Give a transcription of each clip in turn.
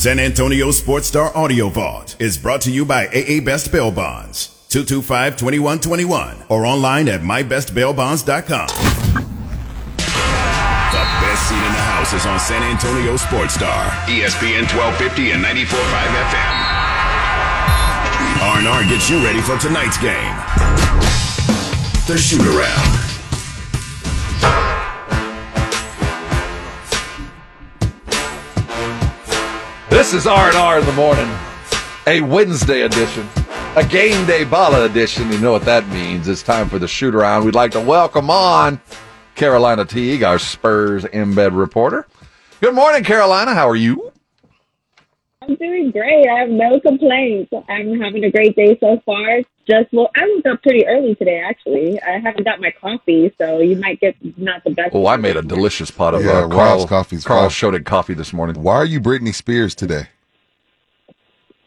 San Antonio Sports Star Audio Vault is brought to you by AA Best Bail Bonds, 225-2121, or online at mybestbailbonds.com. The best seat in the house is on San Antonio Sports Star, ESPN 1250 and 94.5 FM. R&R gets you ready for tonight's game. The shoot around. This is R&R in the morning, a Wednesday edition, a game day bala edition. You know what that means. It's time for the shoot around. We'd like to welcome on Carolina Teague, our Spurs embed reporter. Good morning, Carolina. How are you? I'm doing great. I have no complaints. I'm having a great day so far. Just well, I woke up pretty early today. Actually, I haven't got my coffee, so you might get not the best. Oh, I made a delicious pot of Yeah, uh, Rob's Carl, coffee's Carl fine. Shodig coffee this morning. Why are you Britney Spears today?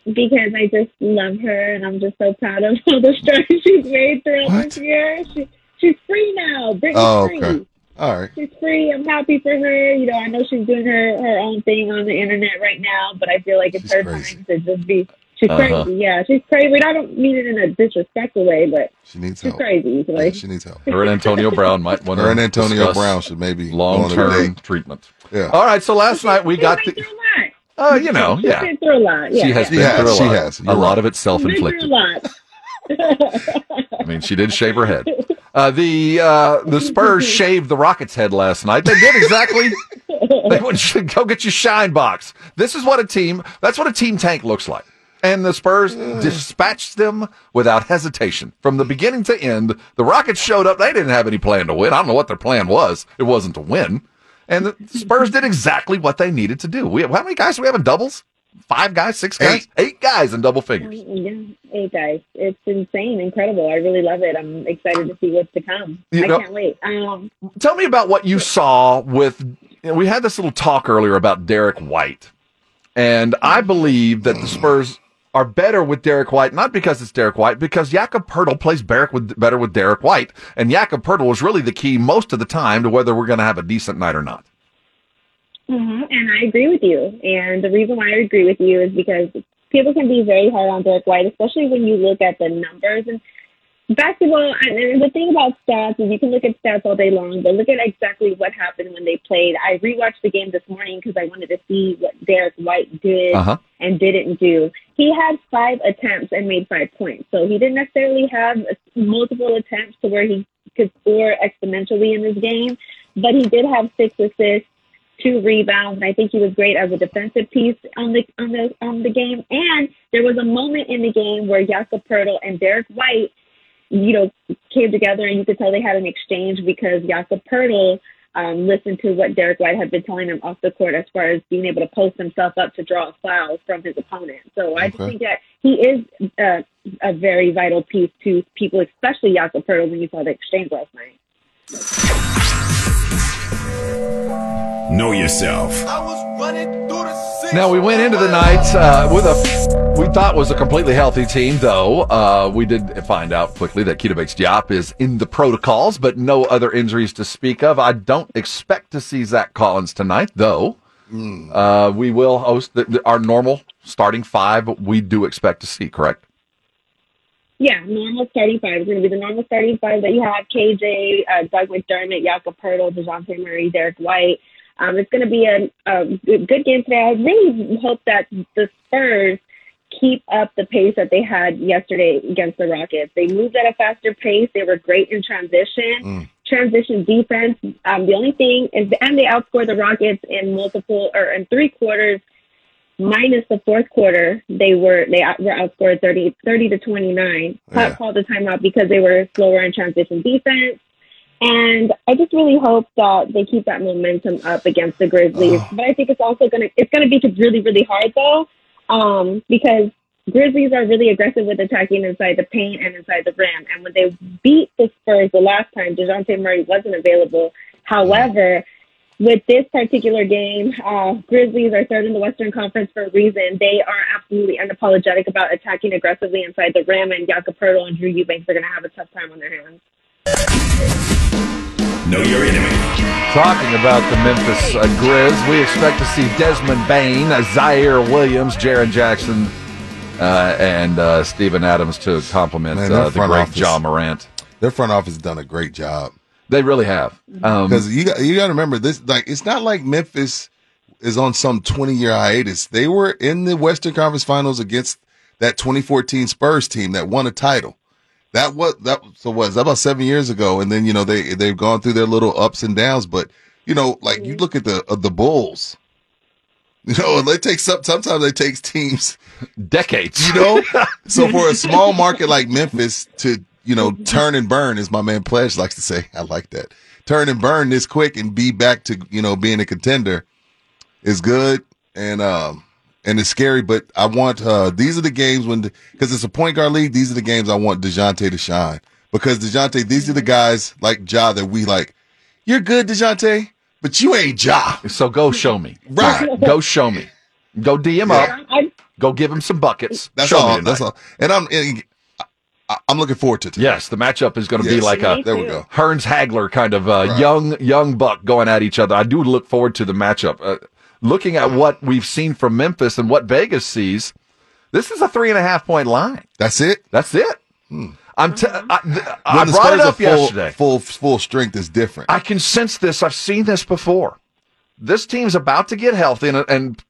because I just love her, and I'm just so proud of all the strides she's made throughout What? this year. She, she's free now. Britney's Oh, free. okay. All right. She's free. I'm happy for her. You know, I know she's doing her her own thing on the internet right now, but I feel like it's She's her crazy. time to just be. She's Uh-huh. crazy. Yeah, she's crazy. And I don't mean it in a disrespectful way, but She needs she's help. crazy. Yeah, she needs help. Her and Antonio Brown might want to Her and Antonio Brown should maybe go long-term treatment. Yeah. All right, so last night we got the, through a lot. uh, you know, She's yeah. been through a lot. Yeah, she has yeah. been She has, through a she lot. has. A You're lot right. of it self-inflicted. Been through a lot. I mean, she did shave her head. Uh, the uh, the Spurs shaved the Rockets' head last night. They did exactly. they went go get your shine box. This is what a team. That's what a team tank looks like. And the Spurs dispatched them without hesitation from the beginning to end. The Rockets showed up. They didn't have any plan to win. I don't know what their plan was. It wasn't to win. And the Spurs did exactly what they needed to do. We have, how many guys do we have in doubles? Five guys, six guys, eight guys in double figures. Yeah, hey guys, it's insane, incredible. I really love it. I'm excited to see what's to come. You I know- can't wait. Um, Tell me about what you saw with. you know, we had this little talk earlier about Derek White, and I believe that the Spurs are better with Derek White, not because it's Derek White, because Jakob Poeltl plays with, better with Derek White, and Jakob Poeltl is really the key most of the time to whether we're going to have a decent night or not. mhm, and I agree with you. And the reason why I agree with you is because people can be very hard on Derek White, especially when you look at the numbers and basketball. And, and the thing about stats is you can look at stats all day long, but look at exactly what happened when they played. I rewatched the game this morning because I wanted to see what Derek White did. Uh huh. And didn't do. He had five attempts and made five points. So he didn't necessarily have multiple attempts to where he could score exponentially in this game, but he did have six assists, two rebounds, and I think he was great as a defensive piece on the on the on the game. And there was a moment in the game where Jakob Poeltl and Derek White, you know, came together, and you could tell they had an exchange because Jakob Poeltl um, listened to what Derek White had been telling him off the court as far as being able to post himself up to draw a foul from his opponent. So I just think that he is uh, a very vital piece to people, especially Jakob Poeltl, when you saw the exchange last night. Know yourself. Now we went into the night uh, with a we thought was a completely healthy team, though uh, we did find out quickly that Keita Bates Diop is in the protocols, but no other injuries to speak of. I don't expect to see Zach Collins tonight, though. Uh, we will host the, the, our normal starting five. We do expect to see, correct? Yeah, normal starting five is going to be the normal starting five that you have: KJ, uh, Doug McDermott, Jakob Poeltl, Dejounte Murray, Derek White. Um, it's going to be a, a good good game today. I really hope that the Spurs keep up the pace that they had yesterday against the Rockets. They moved at a faster pace. They were great in transition. Transition defense. Um, the only thing is, and they outscored the Rockets in multiple or in three quarters minus the fourth quarter, they were they out- were outscored 30, 30 to twenty nine. Yeah. Called the timeout because they were slower in transition defense. And I just really hope that they keep that momentum up against the Grizzlies. But I think it's also gonna it's gonna be really really hard though, um, because Grizzlies are really aggressive with attacking inside the paint and inside the rim. And when they beat the Spurs the last time, Dejounte Murray wasn't available. However, with this particular game, uh, Grizzlies are third in the Western Conference for a reason. They are absolutely unapologetic about attacking aggressively inside the rim, and Jakob Poeltl and Drew Eubanks are going to have a tough time on their hands. Know your enemy. Talking about the Memphis uh, Grizz, we expect to see Desmond Bane, Ziaire Williams, Jaren Jackson, uh, and uh, Steven Adams to complement Man, uh, the great office- Ja Morant. Their front office has done a great job. They really have. Um, Because you got you got to remember this. Like it's not like Memphis is on some twenty year hiatus. They were in the Western Conference Finals against that 2014 Spurs team that won a title. That was that. So was that about seven years ago? And then you know they they've gone through their little ups and downs. But you know, like you look at the uh, the Bulls. You know, it takes some, sometimes it takes teams decades. you know? so for a small market like Memphis to, you know, turn and burn, as my man Pledge likes to say, I like that. Turn and burn this quick and be back to, you know, being a contender is good and um and it's scary, but I want uh these are the games when because it's a point guard league, these are the games I want DeJounte to shine. Because DeJounte, these are the guys like Ja that we like, you're good, DeJounte, but you ain't Ja. So go show me. Right. Go show me. Go DM Yeah. up. Go give him some buckets. That's show all. Me That's all. And I'm and I, I'm looking forward to it. Yes, the matchup is going to be like a There we go. Hearns Hagler kind of uh, Right. young young buck going at each other. I do look forward to the matchup. Uh, looking at what we've seen from Memphis and what Vegas sees, this is a three and a half point line. That's it. That's it. Hmm. I'm. T- mm-hmm. I, th- I brought it Spurs are up full, yesterday. Full full strength is different. I can sense this. I've seen this before. This team's about to get healthy, and, and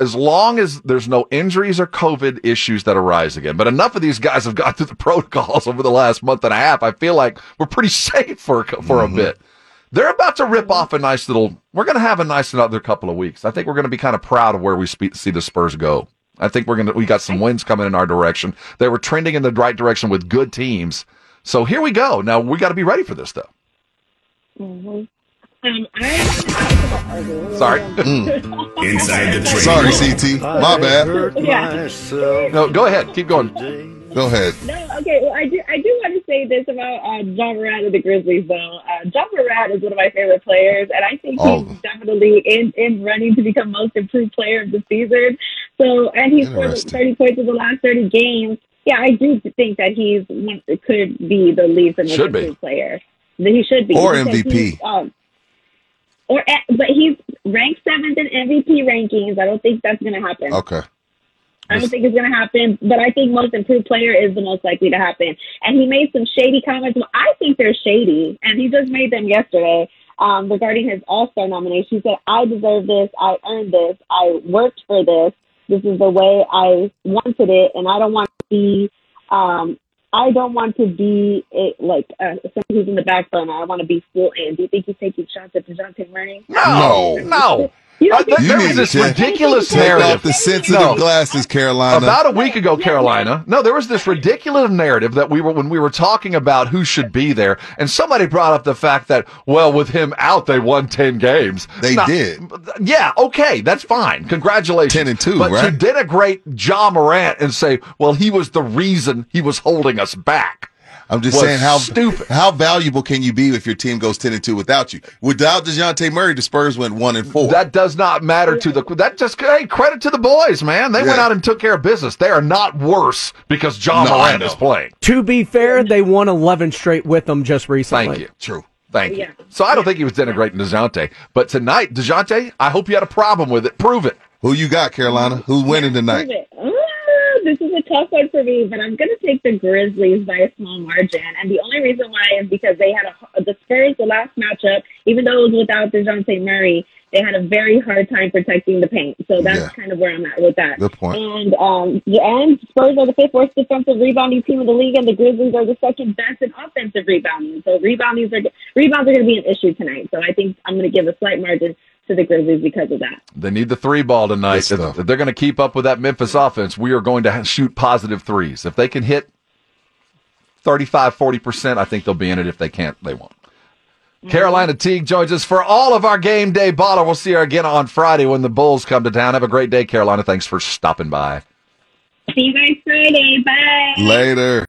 as long as there's no injuries or COVID issues that arise again, but enough of these guys have gone through the protocols over the last month and a half. I feel like we're pretty safe for a cou- for a mm-hmm. bit. They're about to rip mm-hmm. off a nice little. We're going to have a nice another couple of weeks. I think we're going to be kind of proud of where we spe- see the Spurs go. I think we're going to. We got some wins coming in our direction. They were trending in the right direction with good teams. So here we go. Now we got to be ready for this stuff. Mm-hmm. um, I, Sorry. Mm. Inside the training Sorry. CT. My bad. Yeah. No, go ahead. Keep going. Go ahead. No, okay. Well, I do. I do want to say this about uh, Ja Morant of the Grizzlies, though. Uh, Ja Morant is one of my favorite players, and I think Oh. he's definitely in in running to become most improved player of the season. So, and he's scored Interesting. thirty points in the last thirty games. Yeah, I do think that he's could be the least and most improved player. That he should be Or MVP. Um, or eh, but he's ranked seventh in MVP rankings. I don't think that's going to happen. Okay. I don't think it's going to happen, but I think most improved player is the most likely to happen. And he made some shady comments. Well, I think they're shady, and he just made them yesterday um, regarding his All Star nomination. He said, "I deserve this. I earned this. I worked for this. This is the way I wanted it, and I don't want to be." Um, I don't want to be a, like uh, someone who's in the back burner. I want to be full in. Do you think he's taking shots at Dejounte Murray? No, no. You don't think You there need was to this check- ridiculous Take off narrative. the sensitive No. glasses, Carolina. About a week ago, Carolina. No, there was this ridiculous narrative that we were when we were talking about who should be there, and somebody brought up the fact that well, with him out, they won ten games. They did. Yeah, okay, that's fine. Congratulations. 10 and two, but right? to denigrate Ja Morant and say, well, he was the reason he was holding us back. I'm just saying how stupid. how valuable can you be if your team goes ten and two without you? Without Dejounte Murray, the Spurs went one and four. That does not matter to the. That just hey, credit to the boys, man. They went out and took care of business. They are not worse because Ja No, I Morant know. is playing. To be fair, they won 11 straight with them just recently. Thank you. True. Thank you. Yeah. So I don't think he was denigrating Dejounte, but tonight, Dejounte, I hope you had a problem with it. Prove it. Who you got, Carolina? Who's winning tonight? Prove it. This is a tough one for me, but I'm going to take the Grizzlies by a small margin. And the only reason why is because they had a, the Spurs, the last matchup, even though it was without DeJounte Murray, they had a very hard time protecting the paint. So that's Yeah. kind of where I'm at with that. Good point. And um, the and Spurs are the fifth worst defensive rebounding team in the league, and the Grizzlies are the second best in offensive rebounding. So reboundings are rebounds are going to be an issue tonight. So I think I'm going to give a slight margin to the Grizzlies because of that. They need the three ball tonight. Good If, if they're going to keep up with that Memphis offense, we are going to shoot positive threes. If they can hit 35, 40%, I think they'll be in it. If they can't, they won't. Mm-hmm. Carolina Teague joins us for all of our game day baller. We'll see her again on Friday when the Bulls come to town. Have a great day, Carolina. Thanks for stopping by. See you guys Friday. Bye. Later.